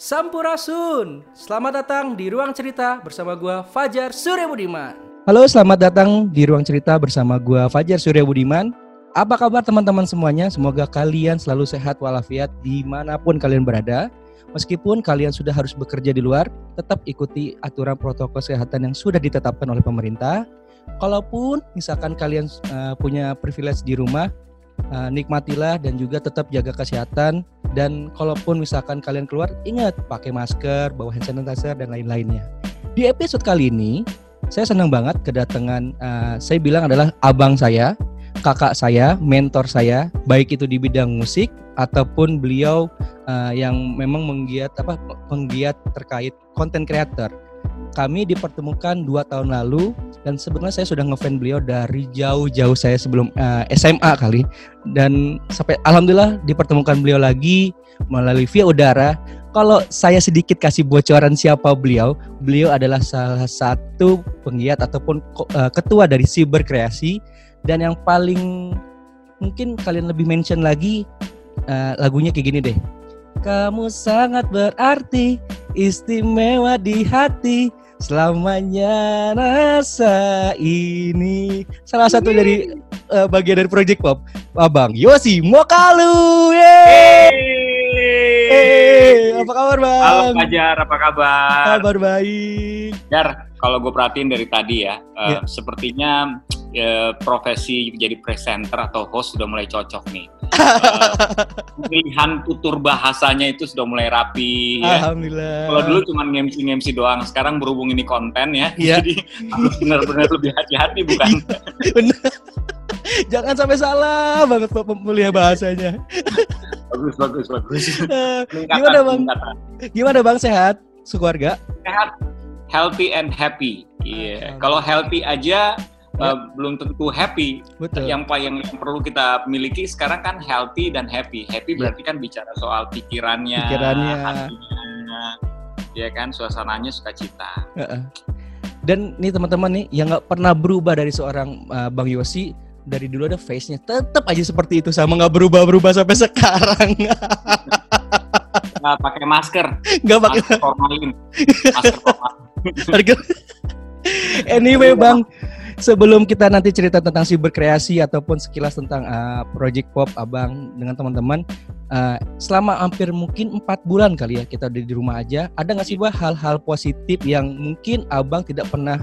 Sampurasun. Selamat datang di Ruang Cerita bersama gua Fajar Surya Budiman. Halo, selamat datang di Ruang Cerita bersama gua Fajar Surya Budiman. Apa kabar teman-teman semuanya? Semoga kalian selalu sehat walafiat di mana pun kalian berada. Meskipun kalian sudah harus bekerja di luar, tetap ikuti aturan protokol kesehatan yang sudah ditetapkan oleh pemerintah. Kalaupun misalkan kalian uh, punya privilege di rumah, uh, nikmatilah dan juga tetap jaga kesehatan dan kalaupun misalkan kalian keluar, ingat pakai masker, bawa hand sanitizer dan lain-lainnya. Di episode kali ini, saya senang banget kedatangan uh, saya bilang adalah abang saya, kakak saya, mentor saya, baik itu di bidang musik ataupun beliau uh, yang memang menggiat apa penggiat terkait konten creator kami dipertemukan dua tahun lalu dan sebenarnya saya sudah ngefan beliau dari jauh-jauh saya sebelum uh, eh, SMA kali dan sampai alhamdulillah dipertemukan beliau lagi melalui via udara. Kalau saya sedikit kasih bocoran siapa beliau, beliau adalah salah satu penggiat ataupun uh, ketua dari Cyber Kreasi dan yang paling mungkin kalian lebih mention lagi uh, lagunya kayak gini deh. Kamu sangat berarti, istimewa di hati, selamanya rasa ini. Salah satu dari uh, bagian dari Project Pop, Abang Yosi Mokalu. Yeay! Hey, apa kabar bang? Halo Fajar, apa kabar? Kabar baik. Jar, kalau gue perhatiin dari tadi ya, yeah. uh, sepertinya uh, profesi jadi presenter atau host sudah mulai cocok nih pilihan tutur bahasanya itu sudah mulai rapi. Ya. Alhamdulillah. Kalau dulu cuma ngemsi-ngemsi doang, sekarang berhubung ini konten ya, ya. jadi harus benar-benar lebih hati-hati bukan? Benar. Jangan sampai salah banget pemilihan bahasanya. bagus, bagus, bagus. Uh, gimana bang? Gimana bang sehat? Sekeluarga? Sehat, healthy and happy. Iya. Yeah. Kalau healthy aja uh, belum tentu happy. Betul. Yang yang perlu kita miliki sekarang kan healthy dan happy. Happy yeah. berarti kan bicara soal pikirannya, pikirannya, hatinya, ya kan, suasananya sukacita. Uh -uh. Dan nih teman-teman nih yang nggak pernah berubah dari seorang uh, Bang Yosi dari dulu ada face-nya tetap aja seperti itu sama nggak berubah-berubah sampai sekarang. Nggak pakai masker. Nggak pakai masker formalin. Masker formalin. anyway bang, sebelum kita nanti cerita tentang si berkreasi ataupun sekilas tentang uh, Project Pop Abang dengan teman-teman, uh, selama hampir mungkin empat bulan kali ya kita di rumah aja, ada nggak sih bah hal-hal positif yang mungkin Abang tidak pernah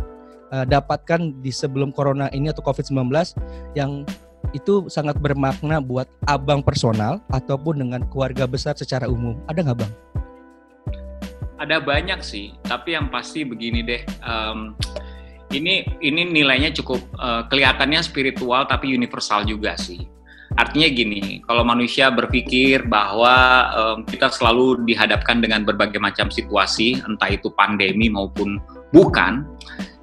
uh, dapatkan di sebelum Corona ini atau COVID-19 yang itu sangat bermakna buat abang personal ataupun dengan keluarga besar secara umum. Ada nggak bang? Ada banyak sih, tapi yang pasti begini deh. Um, ini ini nilainya cukup uh, kelihatannya spiritual tapi universal juga sih. Artinya gini, kalau manusia berpikir bahwa um, kita selalu dihadapkan dengan berbagai macam situasi, entah itu pandemi maupun bukan,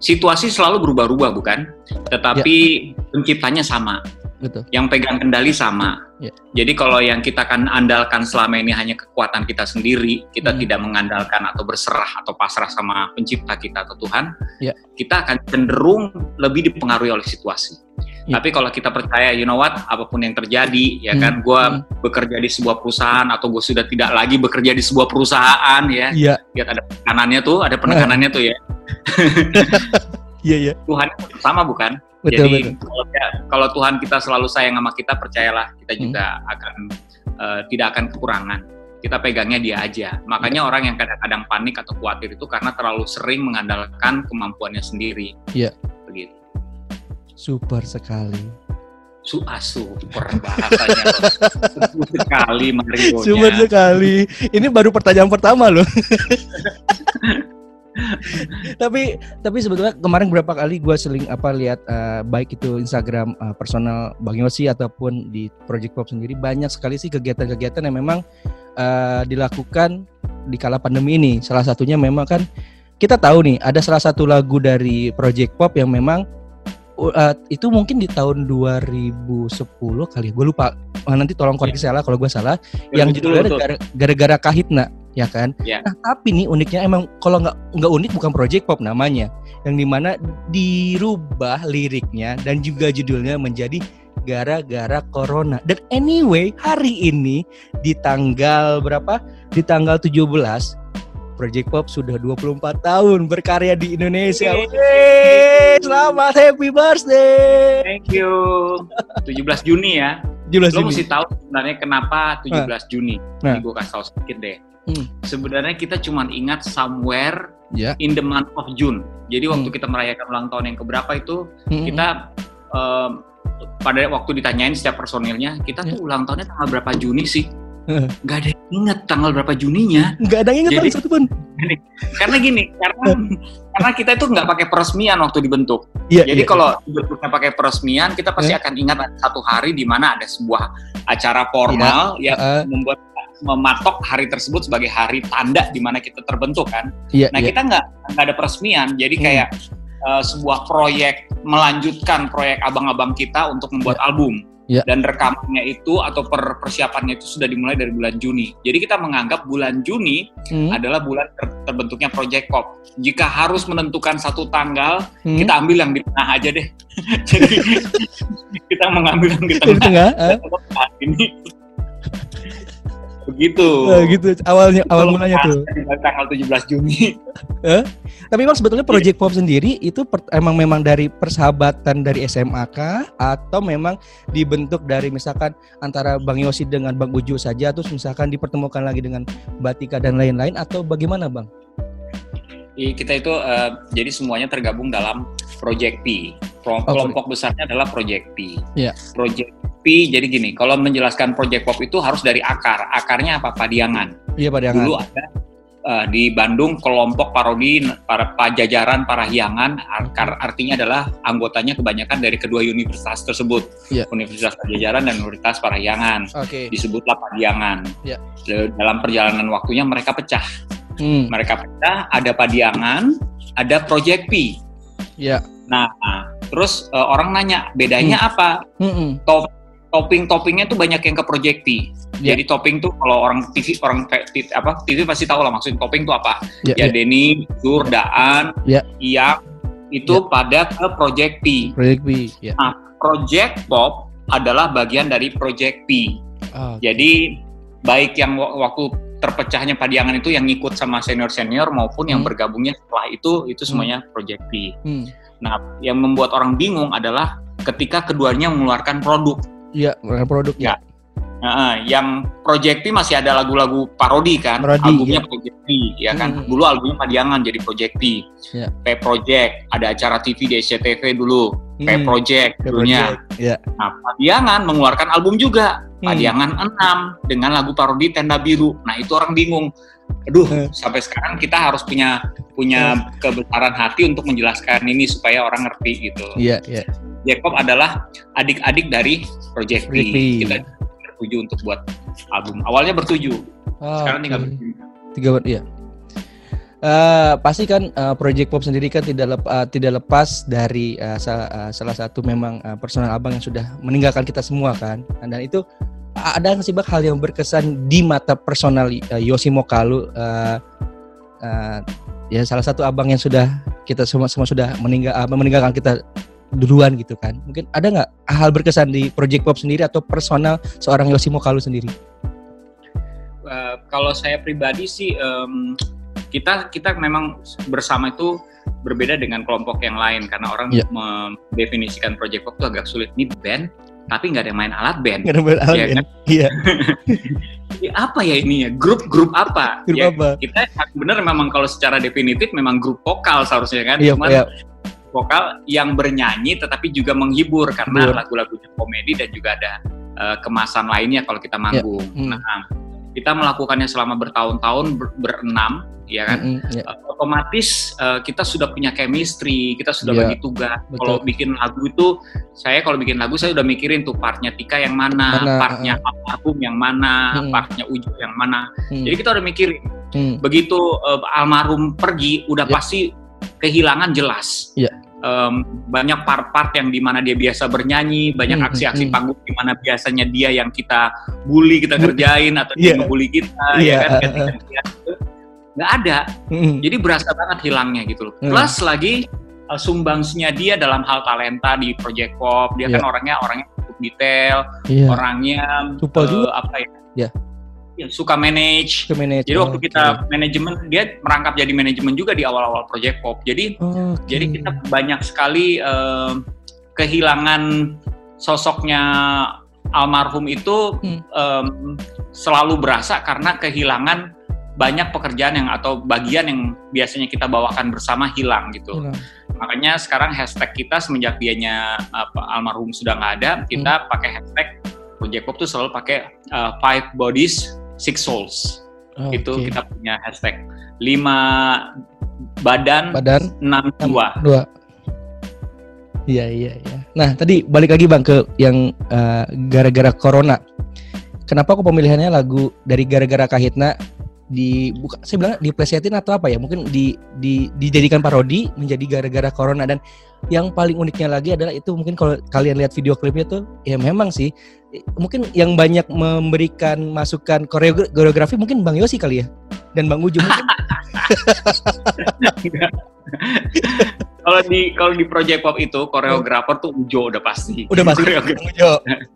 situasi selalu berubah-ubah bukan? Tetapi ya. penciptanya sama. Betul. Yang pegang kendali sama. Ya. Jadi kalau yang kita akan andalkan selama ini hanya kekuatan kita sendiri, kita hmm. tidak mengandalkan atau berserah atau pasrah sama pencipta kita atau Tuhan, ya. kita akan cenderung lebih dipengaruhi oleh situasi. Ya. Tapi kalau kita percaya, you know what, apa pun yang terjadi, ya hmm. kan, gue hmm. bekerja di sebuah perusahaan atau gue sudah tidak lagi bekerja di sebuah perusahaan, ya, ya. lihat ada penekanannya tuh, ada penekanannya tuh ya. Iya, iya. Tuhan sama bukan? Betul, Jadi betul. Kalau, ya, kalau Tuhan kita selalu sayang sama kita, percayalah kita hmm. juga hmm. akan uh, tidak akan kekurangan. Kita pegangnya dia aja. Makanya hmm. orang yang kadang-kadang panik atau khawatir itu karena terlalu sering mengandalkan kemampuannya sendiri. Iya. Begitu. Super sekali. Su super bahasanya super sekali Mario. Super sekali. Ini baru pertanyaan pertama loh. tapi tapi sebetulnya kemarin berapa kali gue seling apa lihat uh, baik itu Instagram uh, personal Bang Yosi ataupun di Project Pop sendiri banyak sekali sih kegiatan-kegiatan yang memang uh, dilakukan di kala pandemi ini. Salah satunya memang kan kita tahu nih ada salah satu lagu dari Project Pop yang memang uh, itu mungkin di tahun 2010 kali ya. Gue lupa. nanti tolong koreksi salah kalau gue salah. yang judulnya gara-gara kahitna ya kan? Yeah. Nah tapi nih uniknya emang kalau nggak nggak unik bukan project pop namanya, yang di mana dirubah liriknya dan juga judulnya menjadi gara-gara corona. Dan anyway hari ini di tanggal berapa? Di tanggal 17 Project Pop sudah 24 tahun berkarya di Indonesia. Yeay, selamat happy birthday. Thank you. 17 Juni ya. 17 Lo Juni. mesti tahu sebenarnya kenapa 17 Juni. Nah. Ini gue kasih tahu sedikit deh. Hmm. Sebenarnya kita cuma ingat somewhere Ya. in the month of June. Jadi waktu Hmm. kita merayakan ulang tahun yang keberapa itu Mm-mm. kita em, pada waktu ditanyain setiap personilnya, kita Ya. tuh ulang tahunnya tanggal berapa Juni sih? Heeh. Gak ada yang inget tanggal berapa Juninya. nggak ada yang ingat Jadi- satu pun. Karena gini, karena karena kita itu nggak pakai peresmian waktu dibentuk. Iya. Jadi iya. kalau bentuknya pakai peresmian, kita pasti Ya. akan ingat satu hari di mana ada sebuah acara formal yang Heeh. membuat mematok hari tersebut sebagai hari tanda di mana kita terbentuk kan. Iya, Nah iya. kita nggak nggak ada peresmian, jadi Hmm. kayak uh, sebuah proyek melanjutkan proyek abang-abang kita untuk membuat album. Ya. Dan rekamannya itu atau per- persiapannya itu sudah dimulai dari bulan Juni. Jadi kita menganggap bulan Juni Hmm, adalah bulan ter- terbentuknya Project Pop. Jika harus menentukan satu tanggal, hmm. kita ambil yang di tengah aja deh. Jadi kita mengambil yang di di tengah. tengah. eh. Saat ini begitu. Eh, gitu awalnya awal mulanya tuh. Tanggal 17 Juni. Tapi memang sebetulnya Project Pop sendiri itu per- emang memang dari persahabatan dari SMA kah atau memang dibentuk dari misalkan antara Bang Yosi dengan Bang Uju saja terus misalkan dipertemukan lagi dengan Batika dan lain-lain atau bagaimana Bang? Kita itu eh, jadi semuanya tergabung dalam Project P. Oh, Kelompok besarnya adalah Project P. Iya. Project P jadi gini, kalau menjelaskan Project Pop itu harus dari akar. Akarnya apa? Padiangan. Iya pada yang Dulu ada eh, di Bandung kelompok parodi para pajajaran parahyangan akar artinya adalah anggotanya kebanyakan dari kedua universitas tersebut. Iya. Universitas Pajajaran dan Universitas Parahyangan. Oke. Disebutlah Padiangan. Iya. De- Dalam perjalanan waktunya mereka pecah. Hmm. Mereka pecah, ada Padiangan, ada Project P. Ya. Nah, terus eh, orang nanya bedanya apa? Mm-mm. Topping-toppingnya tuh banyak yang ke Project P. Ya. Jadi topping tuh kalau orang TV orang ti- apa TV pasti tahu lah maksud topping tuh apa. Ya, Ya ya. Denny, Zur, Daan, Ya. Iyak itu pada ke Project P. Project B. Ya. Project Pop adalah bagian dari Project P. Ah, Jadi baik yang wa- waktu terpecahnya Padiangan itu yang ikut sama senior-senior maupun yang Hmm. bergabungnya setelah itu itu semuanya Project P. hmm. Nah, yang membuat orang bingung adalah ketika keduanya mengeluarkan produk. Iya, produk ya. Nah, yang Project P masih ada lagu-lagu parodi kan, Parodi, albumnya iya. Project P, ya kan. Hmm. Dulu albumnya Padiangan jadi Project P. Iya. P Project, ada acara TV di SCTV dulu, P Hmm. Project Kayak dulunya. Ya. Nah, Padiangan mengeluarkan album juga, Hmm. Padiangan 6 dengan lagu parodi Tenda Biru. Nah, itu orang bingung. Aduh, Hmm. sampai sekarang kita harus punya punya kebesaran hati untuk menjelaskan ini supaya orang ngerti gitu. Iya, iya. Jacob adalah adik-adik dari Project P. Kita bertujuh untuk buat album. Awalnya bertujuh, Ah, sekarang tinggal oke. bertiga. Tiga iya. Eh, pasti kan eh, Project Pop sendiri kan tidak lep- eh, tidak lepas dari eh, sa- eh, salah satu memang eh, personal abang yang sudah meninggalkan kita semua kan. Dan itu ada nggak sih bang hal yang berkesan di mata personal eh, Yosi Mokalu eh, eh, ya salah satu abang yang sudah kita semua semua sudah meninggal eh, meninggalkan kita duluan gitu kan? Mungkin ada nggak hal berkesan di Project Pop sendiri atau personal seorang Yosi Mokalu sendiri? Eh, kalau saya pribadi sih em, kita kita memang bersama itu berbeda dengan kelompok yang lain karena orang Iya. mendefinisikan Project Pop itu agak sulit. Ini band tapi nggak ada yang main alat band. nggak ada hal Iya kan? iya Ini apa ya ini ya? Grup-grup apa? Grup Ya, apa? Kita bener memang kalau secara definitif memang grup vokal seharusnya kan. iya Cuman iya vokal yang bernyanyi tetapi juga menghibur karena Hibur. lagu-lagunya komedi dan juga ada eh, kemasan lainnya kalau kita manggung. Hmm. Nah, kita melakukannya selama bertahun-tahun ber- berenam, ya kan? Mm-mm, iya. Eh, otomatis eh, kita sudah punya chemistry, kita sudah Iya, bagi tugas. Kalau bikin lagu itu, saya kalau bikin lagu saya udah mikirin tuh partnya Tika yang mana, Mana, partnya almarhum yang mana, Hmm. partnya Ujo yang mana. Hmm, Jadi kita udah mikirin. hmm. Begitu eh, almarhum pergi, udah Iya. pasti kehilangan jelas. Iya. Em, banyak part-part yang di mana dia biasa bernyanyi, banyak Hmm, aksi-aksi hmm. panggung di mana biasanya dia yang kita bully, kita Bu- kerjain atau Iya. dia ngebully kita, Iya, ya kan? eh, Ganti-gantian gitu. Nggak ada. Hmm. Jadi berasa banget hilangnya gitu loh. Hmm. Plus lagi uh, sumbangsnya dia dalam hal talenta di Project Pop. Dia Iya. kan orangnya orangnya cukup detail, Iya. orangnya Supel uh, juga. apa ya? Iya. Ya, suka manage. Ke manage. Jadi waktu kita manajemen dia merangkap jadi manajemen juga di awal-awal Project Pop. Jadi Oke. jadi kita banyak sekali eh, kehilangan sosoknya almarhum itu Hmm. em, selalu berasa karena kehilangan banyak pekerjaan yang atau bagian yang biasanya kita bawakan bersama hilang gitu. Hilang. Makanya sekarang hashtag kita semenjak dianya apa, almarhum sudah nggak ada, kita pakai hashtag Project Pop tuh selalu pakai uh, five bodies, six souls. Itu Oke. kita punya hashtag. Lima badan, badan enam jiwa. dua. Iya iya iya. Nah tadi balik lagi bang ke yang eh, gara-gara corona. Kenapa kok pemilihannya lagu dari gara-gara kahitna di buka, saya bilang diplesetin atau apa ya? Mungkin di, di dijadikan parodi menjadi gara-gara corona dan yang paling uniknya lagi adalah itu mungkin kalau kalian lihat video klipnya tuh ya memang sih mungkin yang banyak memberikan masukan koreogra- koreografi mungkin Bang Yosi kali ya dan Bang Uju mungkin Kalau di kalau di Project Pop itu koreografer tuh Ujo udah pasti. udah pasti Ujo.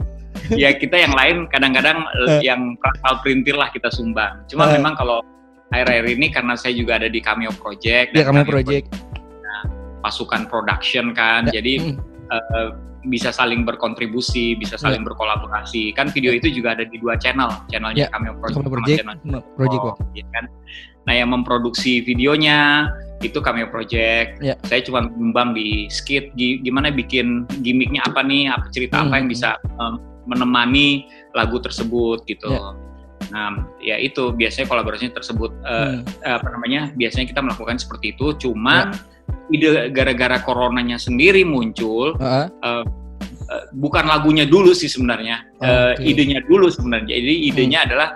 ya kita yang lain kadang-kadang eh, Eh. yang prakal printil lah kita sumbang. Cuma Eh. memang kalau akhir-akhir ini karena saya juga ada di Cameo Project Ya kami Cameo project. pasukan production kan, Ya, jadi mm. eh, bisa saling berkontribusi, bisa saling berkolaborasi. Kan video itu juga ada di dua channel, channelnya Ya, Cameo Project, Kami sama project, channel no, project Oh, iya kan. Nah, yang memproduksi videonya itu Cameo Project. Ya. Saya cuma nyumbang di skit gi- gimana bikin gimmicknya apa nih, apa cerita apa Hmm. yang bisa em, menemani lagu tersebut gitu. Ya. Nah, ya itu biasanya kolaborasinya tersebut eh, Hmm. apa namanya? Biasanya kita melakukan seperti itu. Ya. Cuman ide gara-gara coronanya sendiri muncul Heeh. eh, bukan lagunya dulu sih sebenarnya, Eh, Oke. idenya dulu sebenarnya. Jadi idenya adalah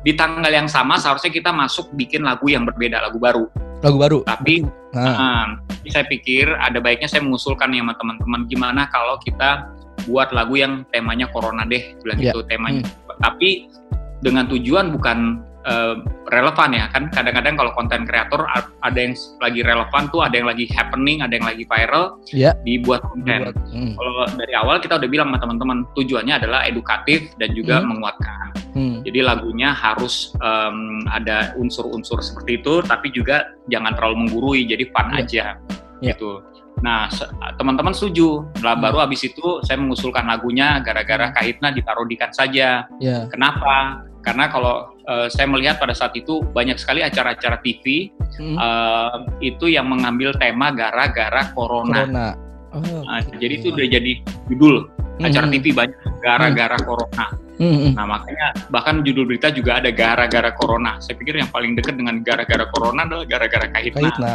di tanggal yang sama seharusnya kita masuk bikin lagu yang berbeda, lagu baru. lagu baru. Tapi Nah, ah, jadi saya pikir ada baiknya saya mengusulkan nih sama teman-teman gimana kalau kita buat lagu yang temanya corona deh, bilang Iya. gitu temanya. Tapi dengan tujuan bukan eh, relevan ya kan kadang-kadang kalau konten kreator ada yang lagi relevan tuh ada yang lagi happening ada yang lagi viral Iya. dibuat konten hmm, kalau dari awal kita udah bilang sama teman-teman tujuannya adalah edukatif dan juga Hmm. menguatkan. hmm. Jadi lagunya harus em, ada unsur-unsur seperti itu, tapi juga jangan terlalu menggurui, jadi fun Iya. aja Iya. gitu. Nah teman-teman setuju. Lah Hmm. baru habis itu saya mengusulkan lagunya gara-gara Kahitna diparodikan saja. Ya. Kenapa? Karena kalau eh, saya melihat pada saat itu banyak sekali acara-acara TV Hmm. eh, itu yang mengambil tema gara-gara corona. Corona. Oh, Nah, jadi itu udah jadi judul acara Hmm. TV banyak gara-gara corona. Hmm, hmm. Nah makanya bahkan judul berita juga ada gara-gara corona. Saya pikir yang paling dekat dengan gara-gara corona adalah gara-gara kahitna. Kahitna.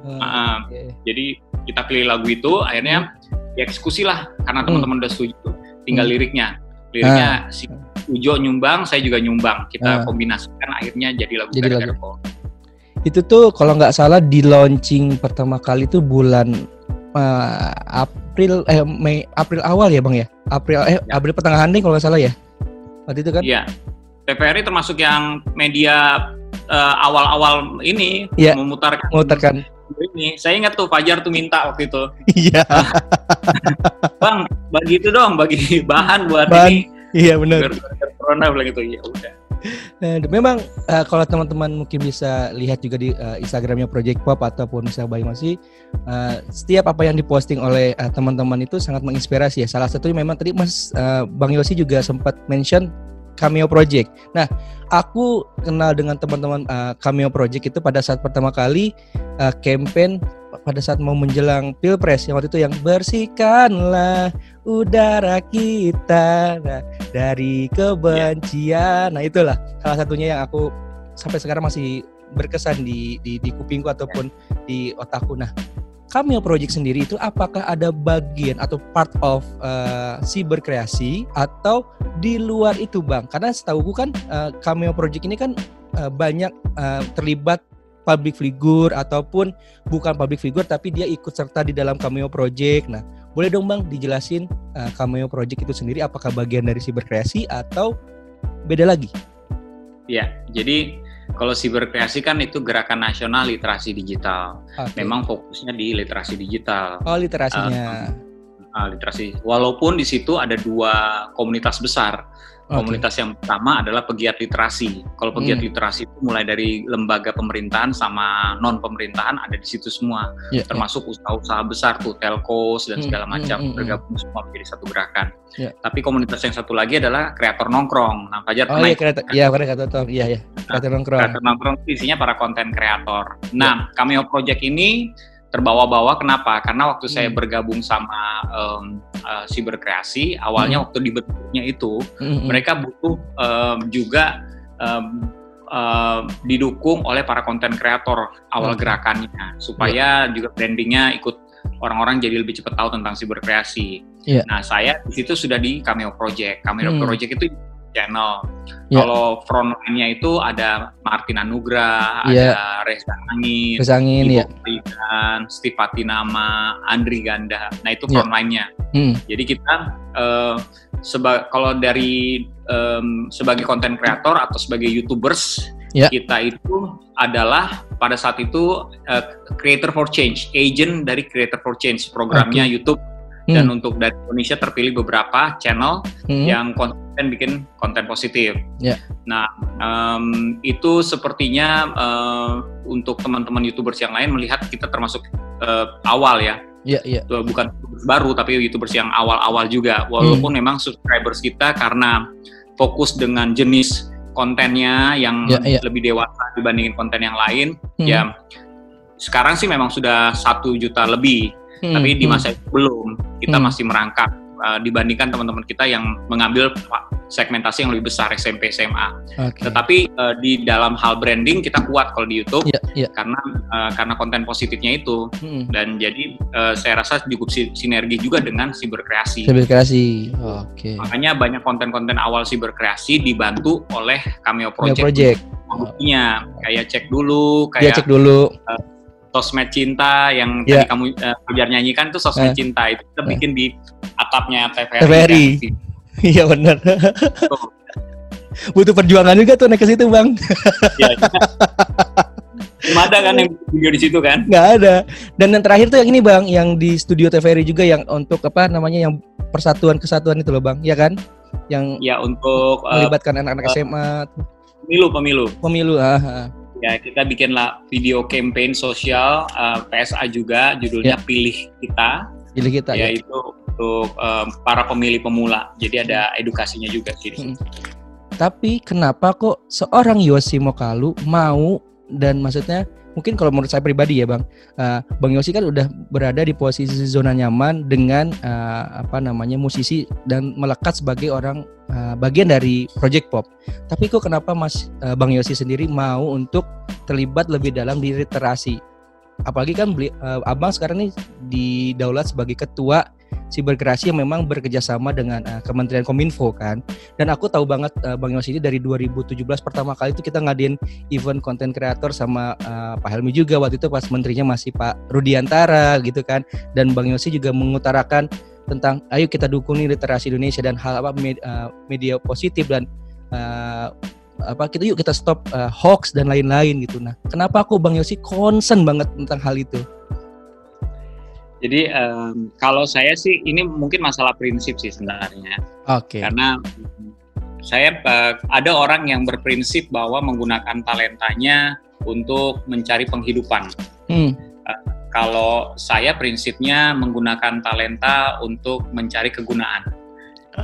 Oh, Ah, oke. Jadi kita pilih lagu itu, akhirnya dieksekusi lah karena Hmm. teman-teman udah setuju. Tinggal Hmm. liriknya. Liriknya si Ujo nyumbang, saya juga nyumbang. Ah. Kita kombinasikan akhirnya jadi lagu Jadi lagu. Itu tuh kalau nggak salah di launching pertama kali tuh bulan eh, April eh Mei April awal ya bang ya April eh Ya. April pertengahan deh kalau nggak salah ya waktu itu kan Iya. TVRI termasuk yang media eh, awal-awal ini Iya. memutarkan memutarkan ini. Saya ingat tuh Fajar tuh minta waktu itu. iya Bang, bagi itu dong, bagi bahan buat Bahan. ini. iya benar corona bilang gitu. Ya udah. Nah, memang eh, kalau teman-teman mungkin bisa lihat juga di eh, Instagramnya Project Pop ataupun bisa Bayi Masih eh, setiap apa yang diposting oleh eh, teman-teman itu sangat menginspirasi ya. Salah satunya memang tadi Mas eh, Bang Yosi juga sempat mention Cameo Project. Nah, aku kenal dengan teman-teman eh, Cameo Project itu pada saat pertama kali eh, campaign pada saat mau menjelang Pilpres yang waktu itu yang bersihkanlah udara kita nah, dari kebencian. Nah, itulah salah satunya yang aku sampai sekarang masih berkesan di di, di kupingku ataupun di otakku. Nah, Cameo Project sendiri itu apakah ada bagian atau part of uh, si berkreasi atau di luar itu, Bang? Karena setahuku kan uh, Cameo Project ini kan uh, banyak uh, terlibat public figure ataupun bukan public figure tapi dia ikut serta di dalam Cameo Project. Nah, boleh dong Bang dijelasin uh, Cameo Project itu sendiri apakah bagian dari si berkreasi atau beda lagi? Ya, jadi kalau siberkreasi kan itu gerakan nasional literasi digital. Oke. Memang fokusnya di literasi digital. Oh literasinya. Ah, literasi. Walaupun di situ ada dua komunitas besar. Komunitas yang pertama adalah pegiat literasi. Kalau pegiat Hmm. literasi itu mulai dari lembaga pemerintahan sama non pemerintahan ada di situ semua, Ya, termasuk usaha-usaha besar tuh telcos dan Hmm, segala hmm, macam hmm, hmm. bergabung semua menjadi satu gerakan. Ya. Tapi komunitas yang satu lagi adalah kreator nongkrong. Nah, Fajar Oh iya kereta, iya tahu, iya iya. Kereta nongkrong. Kreator nongkrong isinya para konten kreator. Nah, Cameo Project ini terbawa-bawa kenapa? Karena waktu saya Hmm. bergabung sama em, eh, Siberkreasi, awalnya Hmm. waktu dibentuknya itu Mm-mm. mereka butuh em, juga em, em, didukung oleh para konten kreator awal Oke. gerakannya supaya juga brandingnya ikut orang-orang jadi lebih cepat tahu tentang siberkreasi. Iya. Nah saya di situ sudah di Cameo Project. Cameo Hmm. Project itu channel. Iya. Kalau frontline-nya itu ada Martin Anugrah, Iya. ada Reza Angin, Terus angin Ibu ya. Pridan, Steve Patinama, Andri Ganda. Nah itu Iya. frontline-nya. Hmm. Jadi kita eh, seba kalau dari em, sebagai konten kreator atau sebagai youtubers Ya. kita itu adalah pada saat itu eh, creator for change, agent dari creator for change programnya YouTube dan Hmm. untuk dari Indonesia terpilih beberapa channel Hmm. yang konten bikin konten positif. Ya. Nah em, itu sepertinya eh, untuk teman-teman youtubers yang lain melihat kita termasuk eh, awal ya Iya iya. Tuh, bukan YouTubers baru tapi youtubers yang awal-awal juga walaupun Hmm. memang subscribers kita karena fokus dengan jenis kontennya yang Ya, ya. lebih dewasa dibandingin konten yang lain Hmm. ya sekarang sih memang sudah satu juta lebih Hmm, tapi di hmm. masa itu belum kita Hmm. masih merangkak uh, dibandingkan teman-teman kita yang mengambil segmentasi yang lebih besar SMP SMA Oke. tetapi uh, di dalam hal branding kita kuat kalau di YouTube Iya iya. karena uh, karena konten positifnya itu Hmm. dan jadi eh, saya rasa cukup si- sinergi juga dengan siberkreasi. Siberkreasi. Oke. Makanya banyak konten-konten awal siberkreasi dibantu oleh Cameo Cameo Project. Project. Buktinya kayak cek dulu, Dia kayak cek dulu. Sosmed cinta yang Iya. tadi kamu eh, Fajar nyanyikan itu sosmed Eh. cinta itu kita Eh. bikin di atapnya TVRI. TVRI. kan. Iya benar. Butuh perjuangan juga tuh naik ke situ bang. Iya. Belum ada kan yang video di situ kan? Nggak ada. Dan yang terakhir tuh yang ini bang, yang di studio TVRI juga yang untuk apa namanya yang persatuan kesatuan itu loh bang, ya kan? Yang Ya untuk eh, melibatkan anak-anak SMA, pemilu pemilu. pemilu. Ah, ah. Ya kita bikinlah video campaign sosial eh, PSA juga judulnya Pilih Kita. Jadi kita ya. yaitu untuk em, para pemilih pemula. Jadi ada edukasinya juga sih. di situ. Tapi kenapa kok seorang Yosi Mokalu mau dan maksudnya mungkin kalau menurut saya pribadi ya bang, eh, bang Yosi kan udah berada di posisi zona nyaman dengan eh, apa namanya musisi dan melekat sebagai orang eh, bagian dari Project Pop. Tapi kok kenapa Mas eh, Bang Yosi sendiri mau untuk terlibat lebih dalam di literasi? Apalagi kan beli, eh, abang sekarang ini didaulat sebagai ketua siberkreasi yang memang bekerjasama dengan eh, Kementerian Kominfo kan. Dan aku tahu banget uh, Bang Yos ini dari 2017 pertama kali itu kita ngadain event konten kreator sama uh, Pak Helmi juga waktu itu pas menterinya masih Pak Rudiantara gitu kan. Dan Bang Yosi juga mengutarakan tentang ayo kita dukung nih literasi Indonesia dan hal apa med- uh, media positif dan uh, apa kita yuk kita stop uh, hoax dan lain-lain gitu. Nah, kenapa aku Bang Yosi concern banget tentang hal itu? Jadi em, kalau saya sih ini mungkin masalah prinsip sih sebenarnya. Oke. Karena mm, saya eh, ada orang yang berprinsip bahwa menggunakan talentanya untuk mencari penghidupan. Hmm. Kalau saya prinsipnya menggunakan talenta untuk mencari kegunaan.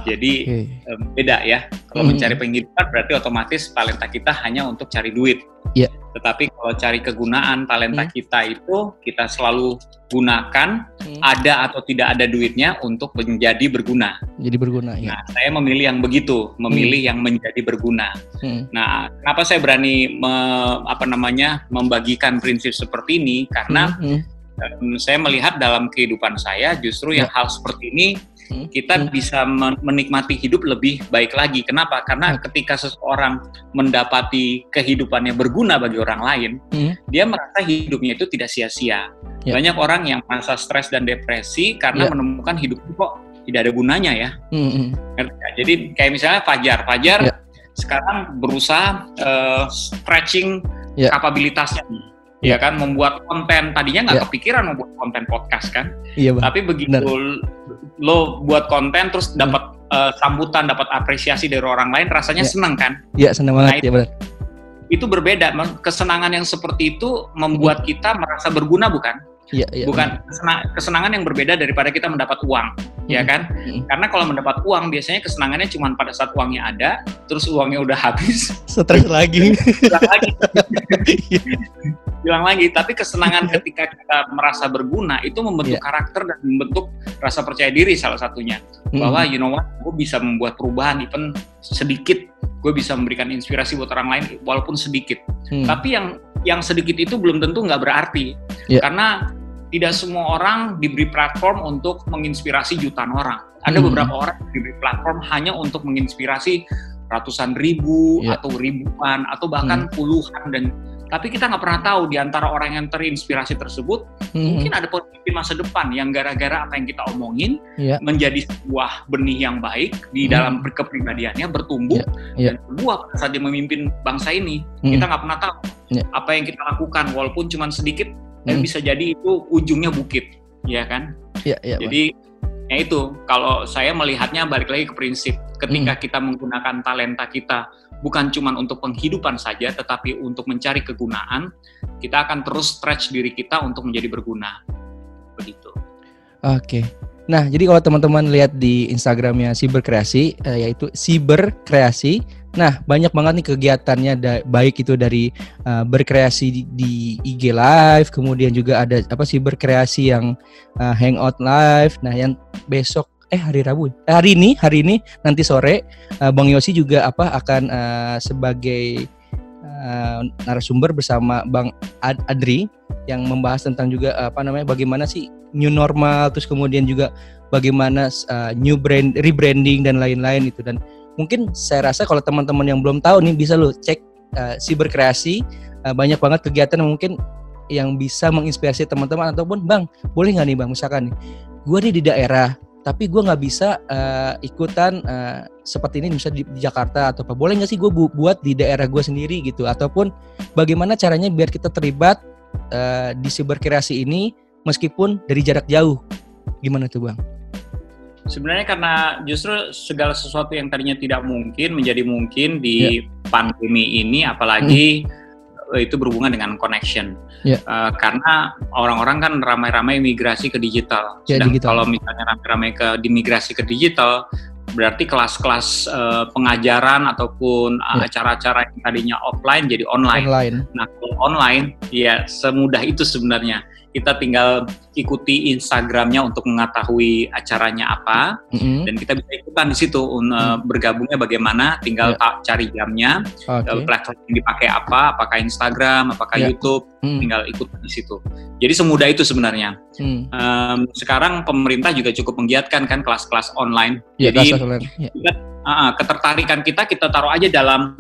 Jadi Oke. em, beda ya. Kalau Hmm. mencari penghidupan berarti otomatis talenta kita hanya untuk cari duit. Iya. Tetapi kalau cari kegunaan talenta Hmm. kita itu kita selalu gunakan Hmm. ada atau tidak ada duitnya untuk menjadi berguna. Jadi berguna ya. Nah, saya memilih yang begitu, memilih yang menjadi berguna. Hmm. Nah, kenapa saya berani me- apa namanya membagikan prinsip seperti ini? Karena Hmm. em, saya melihat dalam kehidupan saya justru yang hal seperti ini Hmm. kita Hmm. bisa men- menikmati hidup lebih baik lagi. Kenapa? Karena Hmm. ketika seseorang mendapati kehidupannya berguna bagi orang lain, Hmm. dia merasa hidupnya itu tidak sia-sia. Ya. Banyak orang yang merasa stres dan depresi karena Ya. menemukan hidup itu kok tidak ada gunanya ya. Hmm. Jadi kayak misalnya Fajar, Fajar Ya. sekarang berusaha eh, stretching Ya. kapabilitasnya, Ya. ya kan, membuat konten. Tadinya nggak Ya. kepikiran membuat konten podcast kan, Iya bang. tapi begitu lo buat konten terus dapat uh, sambutan, dapat apresiasi dari orang lain, rasanya Ya. senang kan? Iya, senang banget Nah, ya benar. Itu berbeda. Kesenangan yang seperti itu membuat kita merasa berguna, bukan? Iya, iya. bukan kesena- kesenangan yang berbeda daripada kita mendapat uang, ya Mm. kan? Mm. Karena kalau mendapat uang biasanya kesenangannya cuma pada saat uangnya ada, terus uangnya udah habis, Stres lagi. lagi, hilang lagi. Tapi kesenangan ketika kita merasa berguna itu membentuk Iya. karakter dan membentuk rasa percaya diri salah satunya. Bahwa you know what, gue bisa membuat perubahan, even sedikit, gue bisa memberikan inspirasi buat orang lain walaupun sedikit. Hmm. Tapi yang yang sedikit itu belum tentu nggak berarti, Iya. karena tidak semua orang diberi platform untuk menginspirasi jutaan orang. Ada Hmm. beberapa orang yang diberi platform hanya untuk menginspirasi ratusan ribu Iya. atau ribuan atau bahkan puluhan dan tapi kita nggak pernah tahu di antara orang yang terinspirasi tersebut Hmm. mungkin ada pemimpin masa depan yang gara-gara apa yang kita omongin Iya. menjadi sebuah benih yang baik di Hmm. dalam kepribadiannya bertumbuh Iya. dan berbuah saat dia memimpin bangsa ini Hmm. kita nggak pernah tahu Iya. apa yang kita lakukan walaupun cuma sedikit Hmm. bisa jadi itu ujungnya bukit ya kan iya. Bang. jadi ya itu kalau saya melihatnya balik lagi ke prinsip ketika Hmm. kita menggunakan talenta kita bukan cuma untuk penghidupan saja tetapi untuk mencari kegunaan kita akan terus stretch diri kita untuk menjadi berguna begitu Oke. Nah, jadi kalau teman-teman lihat di Instagramnya Siberkreasi, eh, yaitu Siberkreasi. Nah, banyak banget nih kegiatannya, da- baik itu dari eh, berkreasi di, di IG Live, kemudian juga ada apa Siberkreasi yang eh, Hangout Live. Nah, yang besok eh hari Rabu, eh, hari ini, hari ini nanti sore eh, Bang Yosi juga apa akan eh, sebagai eh, narasumber bersama Bang Ad- Adri yang membahas tentang juga apa namanya bagaimana sih new normal terus kemudian juga bagaimana uh, new brand rebranding dan lain-lain itu dan mungkin saya rasa kalau teman-teman yang belum tahu nih bisa lo cek uh, siberkreasi uh, banyak banget kegiatan yang mungkin yang bisa menginspirasi teman-teman. Ataupun bang boleh nggak nih bang misalkan nih gue nih di daerah tapi gue nggak bisa uh, ikutan uh, seperti ini misalnya di, di Jakarta atau apa boleh nggak sih gue bu- buat di daerah gue sendiri gitu ataupun bagaimana caranya biar kita terlibat uh, di siberkreasi ini meskipun dari jarak jauh. Gimana tuh bang? Sebenarnya karena justru segala sesuatu yang tadinya tidak mungkin menjadi mungkin di pandemi ini, apalagi eh, itu berhubungan dengan connection. Ya. Eh, karena orang-orang kan ramai-ramai migrasi ke digital. Ya, Sedang digital. kalau misalnya ramai-ramai ke dimigrasi ke digital, berarti kelas-kelas eh, pengajaran ataupun eh, Ya. acara-acara yang tadinya offline jadi online. Online. Nah, kalau online, ya semudah itu sebenarnya. Kita tinggal ikuti Instagramnya untuk mengetahui acaranya apa, Mm-mm. dan kita bisa ikutan di situ. un- Hmm. Bergabungnya bagaimana, tinggal ta- cari jamnya, Oke. eh, platform yang dipakai apa, apakah Instagram, apakah Ya. YouTube, Mm. tinggal ikut di situ. Jadi semudah itu sebenarnya. Mm. Em, sekarang pemerintah juga cukup menggiatkan kan kelas-kelas online. Ya, Jadi kelas online. Ya. Ah, ah, ketertarikan kita kita taruh aja dalam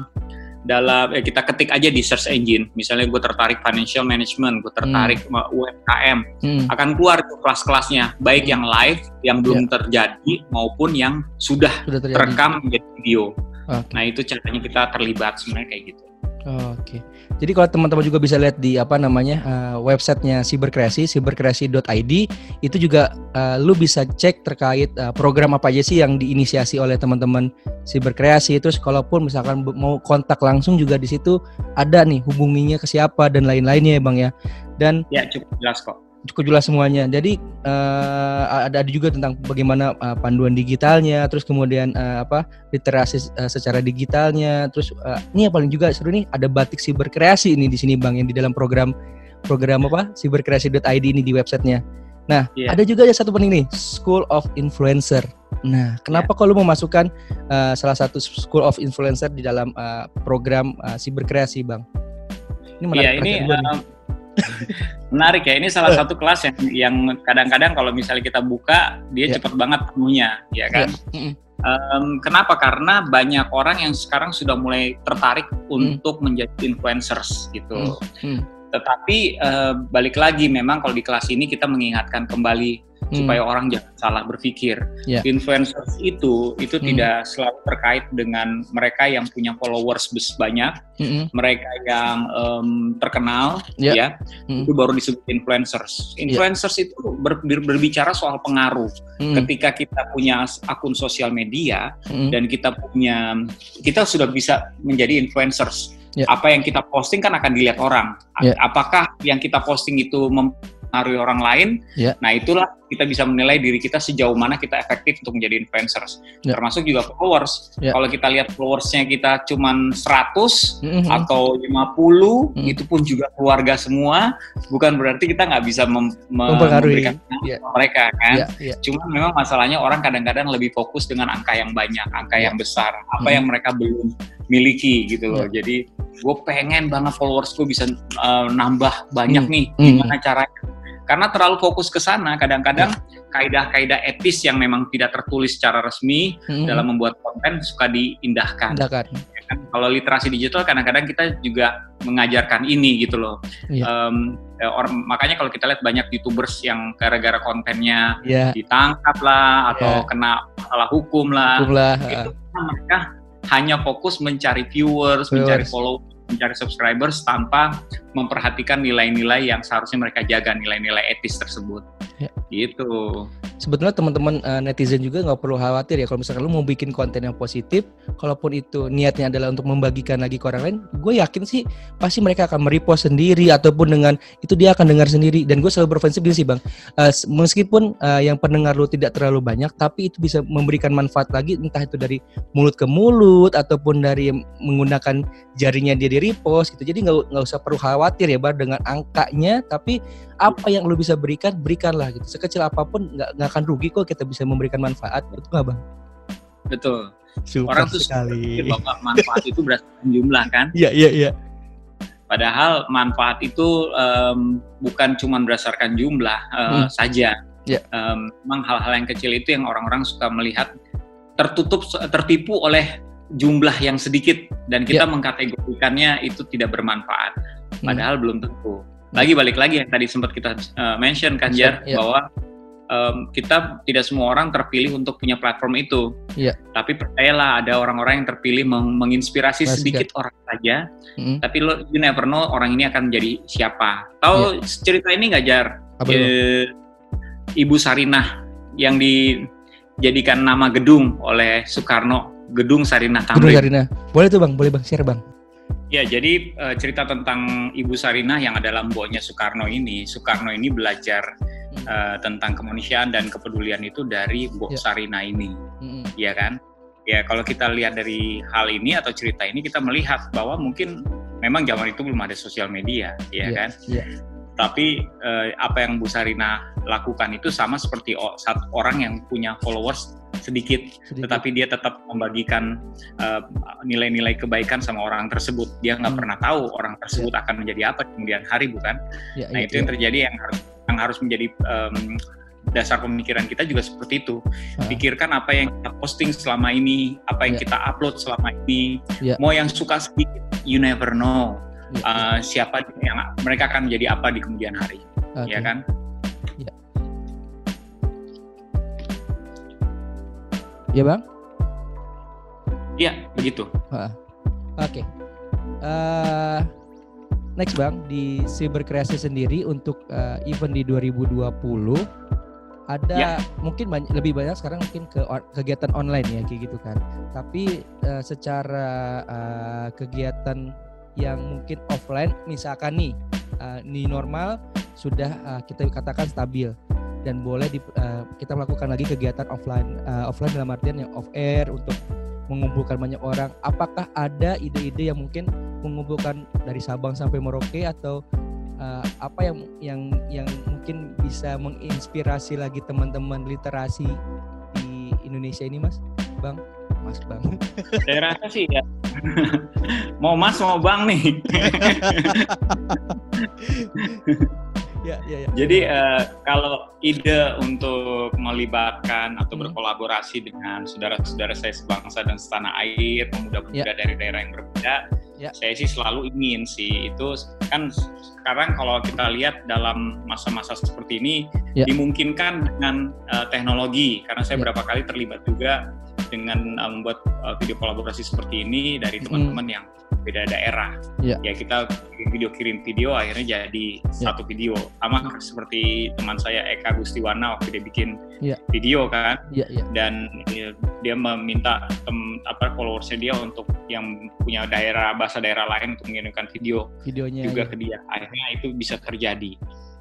dalam eh, kita ketik aja di search engine misalnya gue tertarik financial management gue tertarik sama UMKM Mm. akan keluar tuh kelas-kelasnya baik yang live yang belum terjadi maupun yang sudah Sudah terjadi. terekam menjadi video Oke. nah itu caranya kita terlibat sebenarnya kayak gitu Oke. Jadi kalau teman-teman juga bisa lihat di apa namanya eh, websitenya Siberkreasi, siberkreasi.id itu juga eh, lu bisa cek terkait eh, program apa aja sih yang diinisiasi oleh teman-teman Siberkreasi. Terus kalaupun misalkan mau kontak langsung juga di situ ada nih hubunginya ke siapa dan lain-lainnya ya bang ya. Dan ya cukup jelas kok cukup jelas semuanya. Jadi eh, ada ada juga tentang bagaimana eh, panduan digitalnya, terus kemudian eh, apa literasi eh, secara digitalnya, terus eh, ini yang paling juga seru nih ada batik siberkreasi ini di sini bang yang di dalam program program apa siberkreasi.id ini di websitenya. Nah Iya. ada juga ya satu penting nih School of Influencer. Nah kenapa kalau memasukkan eh, salah satu School of Influencer di dalam eh, program eh, siberkreasi bang? Ini menarik Iya ini gua nih. Eh, menarik ya ini salah satu kelas yang yang kadang-kadang kalau misalnya kita buka dia Ya. cepat banget penuhnya ya kan Mm-mm. Em, kenapa? Karena banyak orang yang sekarang sudah mulai tertarik untuk menjadi influencers gitu. Hmm. Tetapi eh, balik lagi, memang kalau di kelas ini kita mengingatkan kembali hmm. supaya orang jangan salah berpikir. Yeah. Influencers itu itu hmm. tidak selalu terkait dengan mereka yang punya followers banyak, hmm. mereka yang um, terkenal, yeah. ya hmm. itu baru disebut influencers. Influencers yeah. itu ber, ber, berbicara soal pengaruh. Hmm. Ketika kita punya akun sosial media hmm. dan kita punya, kita sudah bisa menjadi influencers yeah. apa yang kita posting kan akan dilihat orang. Yeah. Apakah yang kita posting itu mempengaruhi orang lain? Yeah. Nah itulah kita bisa menilai diri kita sejauh mana kita efektif untuk menjadi influencers. Yeah. Termasuk juga followers. Yeah. Kalau kita lihat followersnya kita cuma 100 mm-hmm. atau 50, mm-hmm. itu pun juga keluarga semua, bukan berarti kita nggak bisa mem- memberikan yeah. mereka kan. Yeah. Yeah. Cuma memang masalahnya orang kadang-kadang lebih fokus dengan angka yang banyak, angka yeah. yang besar, apa mm-hmm. yang mereka belum miliki gitu loh. Yeah. Jadi gue pengen banget followers gue bisa uh, nambah banyak hmm. nih hmm. gimana hmm. caranya karena terlalu fokus ke sana kadang-kadang kaidah-kaidah etis yang memang tidak tertulis secara resmi hmm. dalam membuat konten suka diindahkan. Indahkan. Ya kan? Kalau literasi digital kadang-kadang kita juga mengajarkan ini gitu loh. Yeah. Um, ya, orang makanya kalau kita lihat banyak youtubers yang gara-gara kontennya yeah. ditangkap lah atau yeah. kena masalah hukum lah, hukum lah. itu mereka hanya fokus mencari viewers, viewers. mencari follow, mencari subscribers tanpa memperhatikan nilai-nilai yang seharusnya mereka jaga, nilai-nilai etis tersebut. Ya. Gitu. Sebetulnya teman-teman uh, netizen juga nggak perlu khawatir ya kalau misalkan lu mau bikin konten yang positif, kalaupun itu niatnya adalah untuk membagikan lagi ke orang lain, gue yakin sih pasti mereka akan merepost sendiri ataupun dengan itu dia akan dengar sendiri. Dan gue selalu berprinsip gini sih bang, uh, meskipun uh, yang pendengar lu tidak terlalu banyak, tapi itu bisa memberikan manfaat lagi entah itu dari mulut ke mulut ataupun dari menggunakan jarinya dia di repost gitu. Jadi nggak nggak usah perlu khawatir ya bar dengan angkanya, tapi apa yang lu bisa berikan berikanlah gitu sekecil apa pun nggak nggak akan rugi kok kita bisa memberikan manfaat betul nggak bang betul Super orang tuh sekali bahwa manfaat itu berdasarkan jumlah kan iya iya iya padahal manfaat itu um, bukan cuma berdasarkan jumlah uh, hmm. saja yeah. um, memang hal-hal yang kecil itu yang orang-orang suka melihat tertutup tertipu oleh jumlah yang sedikit dan kita yeah. mengkategorikannya itu tidak bermanfaat hmm. padahal hmm. belum tentu lagi balik lagi yang tadi sempat kita uh, mention kan Jar yeah. bahwa um, kita tidak semua orang terpilih untuk punya platform itu. Yeah. Tapi percayalah ada orang-orang yang terpilih meng menginspirasi Mas sedikit kan. orang saja. Mm. Tapi lo you never know orang ini akan jadi siapa. Tahu yeah. cerita ini nggak Jar? Apa e, Ibu Sarinah yang dijadikan nama gedung oleh Soekarno, Gedung Sarinah Tamrin. Gedung Sarinah. Boleh tuh Bang, boleh Bang, share Bang. Ya, jadi uh, cerita tentang Ibu Sarinah yang adalah mboknya Soekarno ini, Soekarno ini belajar uh, tentang kemanusiaan dan kepedulian itu dari Mbok ya. Sarinah ini, hmm. ya kan? Ya, kalau kita lihat dari hal ini atau cerita ini, kita melihat bahwa mungkin memang zaman itu belum ada sosial media, ya, ya kan? Ya. Tapi uh, apa yang Bu Sarinah lakukan itu sama seperti orang yang punya followers sedikit, sedikit. tetapi dia tetap membagikan uh, nilai-nilai kebaikan sama orang tersebut. Dia nggak hmm. pernah tahu orang tersebut ya. akan menjadi apa kemudian hari, bukan? Ya, nah itu, itu yang terjadi yang harus yang harus menjadi um, dasar pemikiran kita juga seperti itu. Ah. Pikirkan apa yang kita posting selama ini, apa yang ya. kita upload selama ini. Ya. Mau yang suka sedikit, you never know ya. uh, siapa yang mereka akan menjadi apa di kemudian hari, okay. ya kan? Ya bang? Iya begitu. Oke. Okay. Uh, eh, next bang di Cyber Kreasi sendiri untuk uh, event di 2020 ada ya. mungkin banyak, lebih banyak sekarang mungkin ke kegiatan online ya kayak gitu kan. Tapi uh, secara uh, kegiatan yang mungkin offline misalkan nih uh, ini normal sudah uh, kita katakan stabil dan boleh di, uh, kita melakukan lagi kegiatan offline uh, offline dalam artian yang off air untuk mengumpulkan banyak orang. Apakah ada ide-ide yang mungkin mengumpulkan dari Sabang sampai Merauke atau uh, apa yang yang yang mungkin bisa menginspirasi lagi teman-teman literasi di Indonesia ini Mas? Bang? Mas Bang. Saya rasa sih ya. Mau Mas mau Bang nih Ya, ya, ya. Jadi uh, kalau ide untuk melibatkan atau hmm. berkolaborasi dengan saudara-saudara saya sebangsa dan setanah air, pemuda-pemuda ya. dari daerah yang berbeda, Ya. Saya sih selalu ingin sih itu kan sekarang kalau kita lihat dalam masa-masa seperti ini ya. dimungkinkan dengan uh, teknologi karena saya ya. berapa kali terlibat juga dengan uh, membuat uh, video kolaborasi seperti ini dari teman-teman hmm. yang beda daerah. Ya. ya kita video kirim video akhirnya jadi ya. satu video. Sama seperti teman saya Eka Gustiwana waktu dia bikin ya. video kan. Ya, ya. Dan ya, dia meminta tem, apa followersnya dia untuk yang punya daerah bahasa daerah lain untuk mengirimkan video videonya juga ya. ke dia. Akhirnya itu bisa terjadi.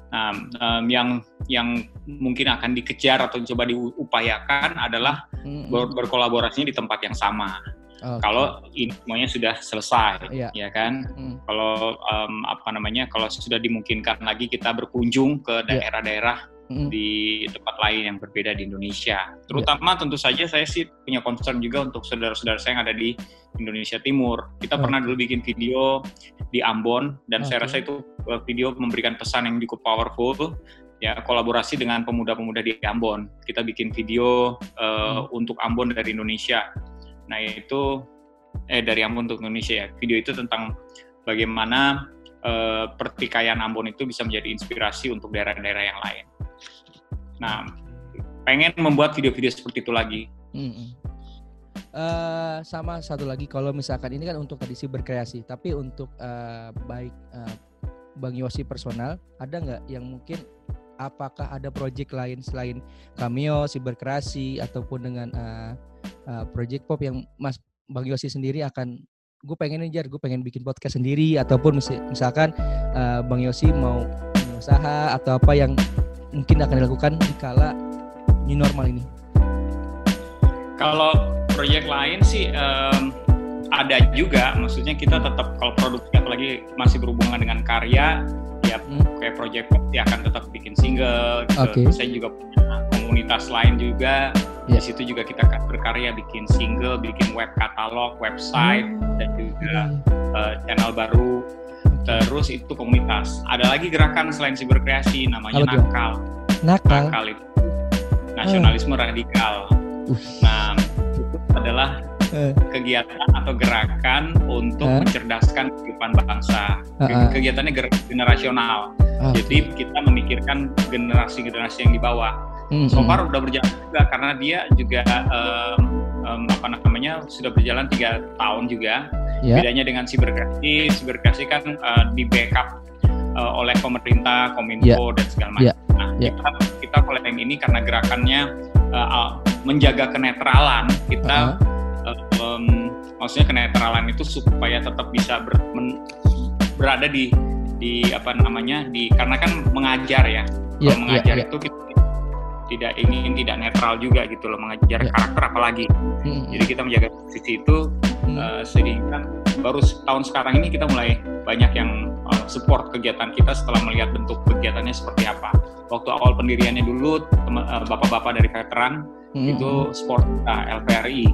Nah, um, yang yang mungkin akan dikejar atau coba diupayakan adalah mm -hmm. ber berkolaborasinya di tempat yang sama. Okay. Kalau ini semuanya sudah selesai, yeah. ya kan? Mm. Kalau um, apa namanya, kalau sudah dimungkinkan lagi kita berkunjung ke iya. daerah-daerah di tempat lain yang berbeda di Indonesia. Terutama yeah. tentu saja saya sih punya concern juga untuk saudara-saudara saya yang ada di Indonesia Timur. Kita okay. pernah dulu bikin video di Ambon dan okay. saya rasa itu eh, video memberikan pesan yang cukup powerful ya kolaborasi dengan pemuda-pemuda di Ambon. Kita bikin video uh, hmm. untuk Ambon dari Indonesia Nah itu eh dari Ambon untuk Indonesia ya. Video itu tentang bagaimana eh, pertikaian Ambon itu bisa menjadi inspirasi untuk daerah-daerah yang lain. Nah, pengen membuat video-video seperti itu lagi. Hmm. Uh, sama satu lagi kalau misalkan ini kan untuk tradisi berkreasi, tapi untuk uh, baik uh, Bang Yosi personal, ada nggak yang mungkin apakah ada proyek lain selain cameo, siberkreasi ataupun dengan uh, uh, project pop yang Mas Bang Yosi sendiri akan gue pengen ngejar, gue pengen bikin podcast sendiri ataupun misalkan uh, Bang Yosi mau usaha atau apa yang mungkin akan dilakukan di kala new normal ini? Kalau proyek lain sih um, ada juga, maksudnya kita tetap kalau produksi apalagi masih berhubungan dengan karya, ya hmm. kayak proyek pop ya akan tetap bikin single. Gitu. Okay. Saya juga punya komunitas lain juga yeah. di situ juga kita berkarya bikin single bikin web katalog website hmm. dan juga uh, channel baru terus itu komunitas ada lagi gerakan selain siberkreasi namanya Halo, nakal nakal nakal itu nasionalisme hmm. radikal uh. nah itu adalah uh. kegiatan atau gerakan untuk uh. mencerdaskan kehidupan bangsa uh -uh. kegiatannya generasional uh. jadi kita memikirkan generasi-generasi yang di bawah Hmm. So far udah berjalan juga karena dia juga um, um, apa namanya sudah berjalan tiga tahun juga. Yeah. Bedanya dengan siberkreasi, siberkreasi kan uh, di backup uh, oleh pemerintah, kominfo yeah. dan segala macam. Yeah. Nah yeah. kita kita yang ini karena gerakannya uh, menjaga kenetralan kita. Uh -huh. uh, um, maksudnya kenetralan itu supaya tetap bisa ber, men, berada di di apa namanya di karena kan mengajar ya. Yeah, Kalau mengajar yeah, yeah. itu kita tidak ingin tidak netral juga gitu loh mengajar ya. karakter apalagi hmm. jadi kita menjaga sisi itu hmm. uh, sehingga baru tahun sekarang ini kita mulai banyak yang uh, support kegiatan kita setelah melihat bentuk kegiatannya seperti apa waktu awal pendiriannya dulu uh, bapak-bapak dari veteran hmm. itu support kita LPRI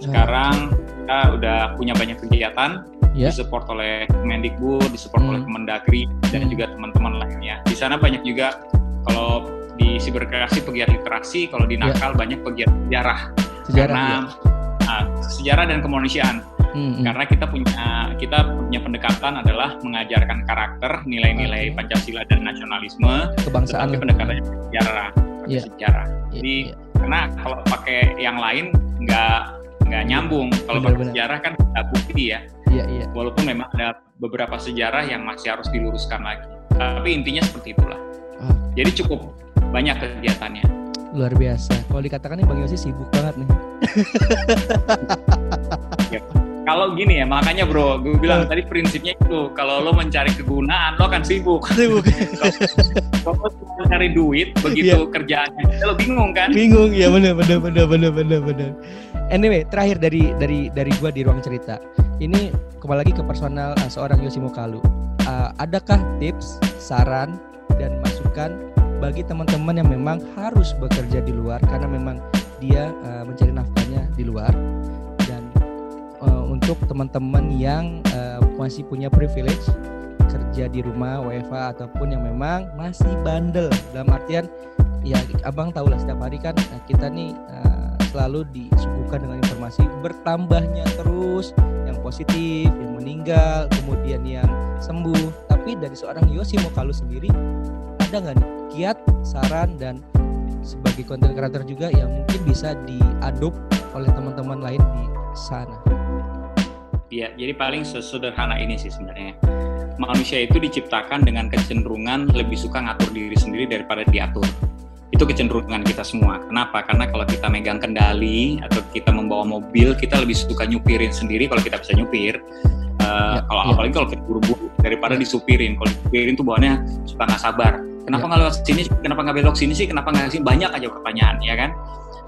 sekarang kita udah punya banyak kegiatan yeah. disupport oleh Kemendikbud, disupport hmm. oleh Kemendagri dan hmm. juga teman-teman lainnya. Di sana banyak juga kalau di siberkreasi pegiat literasi, kalau di ya. nakal yeah. banyak pegiat sejarah. Sejarah. Karena ya. Sejarah dan kemanusiaan. Hmm, hmm, Karena kita punya kita punya pendekatan adalah mengajarkan karakter, nilai-nilai okay. Pancasila dan nasionalisme, kebangsaan. Tapi pendekatannya sejarah, yeah. sejarah. Yeah, Jadi yeah. karena kalau pakai yang lain nggak nggak nyambung. Kalau pakai sejarah kan nggak bukti ya. Iya, iya. Walaupun memang ada beberapa sejarah yang masih harus diluruskan lagi. Tapi intinya seperti itulah. Oh. Jadi cukup banyak kegiatannya. Luar biasa. Kalau dikatakan nih Bang Yosi sibuk banget nih. Ya. Kalau gini ya, makanya bro, gue bilang uh. tadi prinsipnya itu, kalau lo mencari kegunaan, lo akan sibuk. Sibuk. kalau lo mencari duit, begitu yeah. kerjaannya, lo bingung kan? Bingung, ya benar, benar, benar, benar, benar, benar. Anyway, terakhir dari dari dari gue di ruang cerita, ini kembali lagi ke personal uh, seorang Yosi Mokalu. Uh, adakah tips, saran, dan masukan bagi teman-teman yang memang harus bekerja di luar karena memang dia uh, mencari nafkahnya di luar. Dan uh, untuk teman-teman yang uh, masih punya privilege kerja di rumah WFA ataupun yang memang masih bandel. Dalam artian ya abang tahu lah setiap hari kan kita nih uh, selalu disuguhkan dengan informasi bertambahnya terus. Yang positif, yang meninggal, kemudian yang sembuh. Tapi dari seorang Yosi Mokalu sendiri, ada nggak kiat, saran, dan sebagai konten kreator juga yang mungkin bisa diadop oleh teman-teman lain di sana? Iya, jadi paling sesederhana ini sih sebenarnya. Manusia itu diciptakan dengan kecenderungan lebih suka ngatur diri sendiri daripada diatur. Itu kecenderungan kita semua. Kenapa? Karena kalau kita megang kendali atau kita membawa mobil, kita lebih suka nyupirin sendiri kalau kita bisa nyupir. Uh, ya, kalau ya. apalagi kalau kita buru-buru daripada ya. disupirin. Kalau disupirin tuh bawaannya suka nggak sabar. Kenapa ya. nggak ya. lewat sini? Kenapa nggak belok sini sih? Kenapa nggak sini? Banyak aja pertanyaan, ya kan?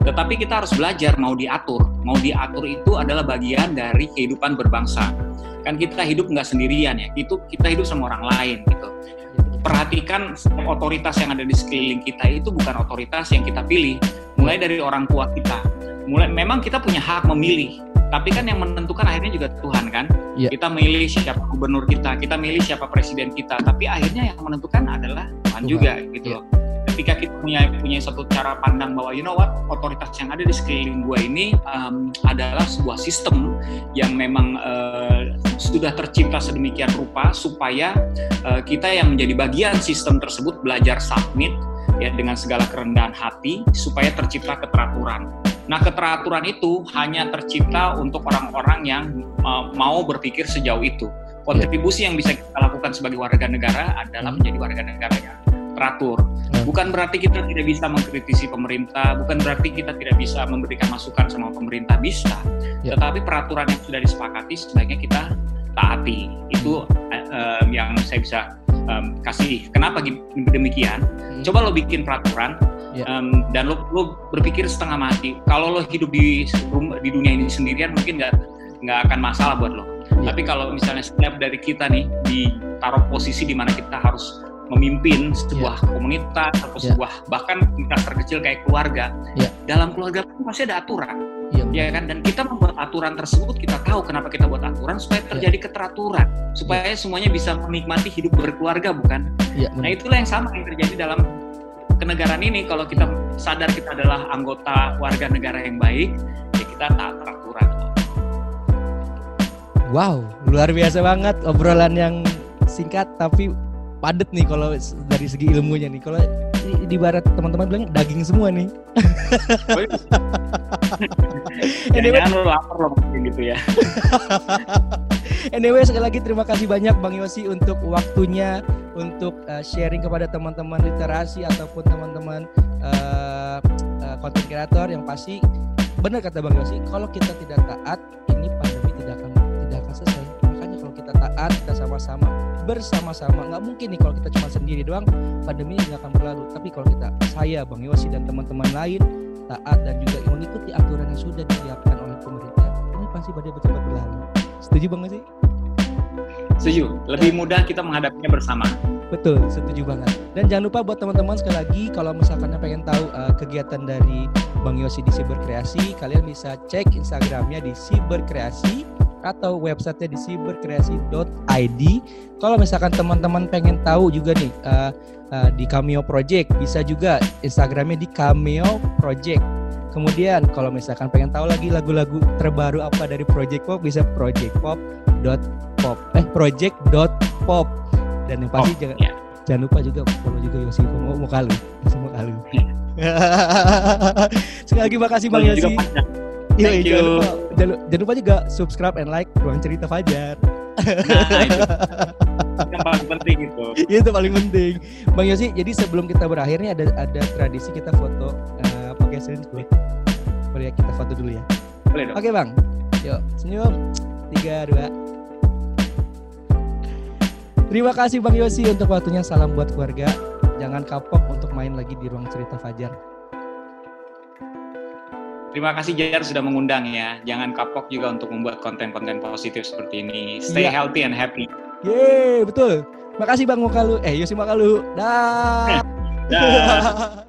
Tetapi kita harus belajar mau diatur. Mau diatur itu adalah bagian dari kehidupan berbangsa. Kan kita hidup nggak sendirian ya, itu kita hidup sama orang lain gitu. Perhatikan otoritas yang ada di sekeliling kita itu bukan otoritas yang kita pilih. Mulai dari orang tua kita. Mulai memang kita punya hak memilih, tapi kan yang menentukan akhirnya juga Tuhan kan. Yeah. Kita milih siapa gubernur kita, kita milih siapa presiden kita, tapi akhirnya yang menentukan adalah Tuhan, Tuhan. juga gitu yeah. loh ketika kita punya punya satu cara pandang bahwa you know what otoritas yang ada di sekeliling gue ini um, adalah sebuah sistem yang memang uh, sudah tercipta sedemikian rupa supaya uh, kita yang menjadi bagian sistem tersebut belajar submit ya dengan segala kerendahan hati supaya tercipta keteraturan. Nah, keteraturan itu hanya tercipta untuk orang-orang yang mau berpikir sejauh itu. Kontribusi yang bisa kita lakukan sebagai warga negara adalah menjadi warga negara yang teratur. Hmm. Bukan berarti kita tidak bisa mengkritisi pemerintah, bukan berarti kita tidak bisa memberikan masukan sama pemerintah bisa, ya. tetapi peraturan yang sudah disepakati sebaiknya kita taati. Itu um, yang saya bisa um, kasih. Kenapa demikian? Hmm. Coba lo bikin peraturan ya. um, dan lo, lo berpikir setengah mati. Kalau lo hidup di di dunia ini sendirian mungkin nggak nggak akan masalah buat lo. Ya. Tapi kalau misalnya setiap dari kita nih ditaruh posisi di mana kita harus memimpin sebuah yeah. komunitas atau yeah. sebuah bahkan komunitas terkecil kayak keluarga. Yeah. Dalam keluarga pun pasti ada aturan. Yeah. Ya kan dan kita membuat aturan tersebut kita tahu kenapa kita buat aturan supaya iya. terjadi yeah. keteraturan, supaya yeah. semuanya bisa menikmati hidup berkeluarga bukan? Yeah, nah, itulah yang sama yang terjadi dalam kenegaraan ini kalau kita sadar kita adalah anggota warga negara yang baik, ya kita taat peraturan. Wow, luar biasa banget obrolan yang singkat tapi padet nih kalau dari segi ilmunya nih. Kalau di, barat teman-teman bilang daging semua nih. Oh, iya. anyway, Jangan lapar loh gitu ya. anyway, sekali lagi terima kasih banyak Bang Yosi untuk waktunya untuk uh, sharing kepada teman-teman literasi ataupun teman-teman uh, uh, yang pasti benar kata Bang Yosi, kalau kita tidak taat, ini pandemi tidak akan tidak akan selesai. Makanya kalau kita taat, kita sama-sama bersama-sama nggak mungkin nih kalau kita cuma sendiri doang pandemi nggak akan berlalu tapi kalau kita saya bang Yosi dan teman-teman lain taat dan juga mengikuti aturan yang sudah disiapkan oleh pemerintah ini pasti badai betul-betul berlalu setuju bang Yosi setuju lebih mudah kita menghadapinya bersama Betul, setuju banget. Dan jangan lupa buat teman-teman sekali lagi kalau misalkan pengen tahu uh, kegiatan dari Bang Yosi di Siberkreasi, kalian bisa cek Instagramnya di Siberkreasi atau websitenya di siberkreasi.id. Kalau misalkan teman-teman pengen tahu juga nih uh, uh, di Cameo Project, bisa juga Instagramnya di Cameo Project. Kemudian kalau misalkan pengen tahu lagi lagu-lagu terbaru apa dari Project Pop, bisa projectpop.pop eh project.pop dan yang pasti oh, jangan yeah. jangan lupa juga follow juga Yosi mau mau kalu mau kalu. Sekali lagi makasih Bang Yosi. Thank you. Jangan lupa, jangan, jangan lupa juga subscribe and like ruang cerita Fajar. Nah, itu yang paling penting itu. itu paling penting. Bang Yosi, jadi sebelum kita berakhir nih ada ada tradisi kita foto uh, pakai screen boleh. Boleh ya kita foto dulu ya. Boleh dong. Oke, Bang. Yuk, senyum. Tiga, dua. Terima kasih Bang Yosi untuk waktunya. Salam buat keluarga. Jangan kapok untuk main lagi di ruang cerita Fajar. Terima kasih Jar sudah mengundang ya. Jangan kapok juga untuk membuat konten-konten positif seperti ini. Stay yeah. healthy and happy. Yeay, betul. Makasih Bang Mokalu. Eh, Yosi Mokalu. Dah. Dah.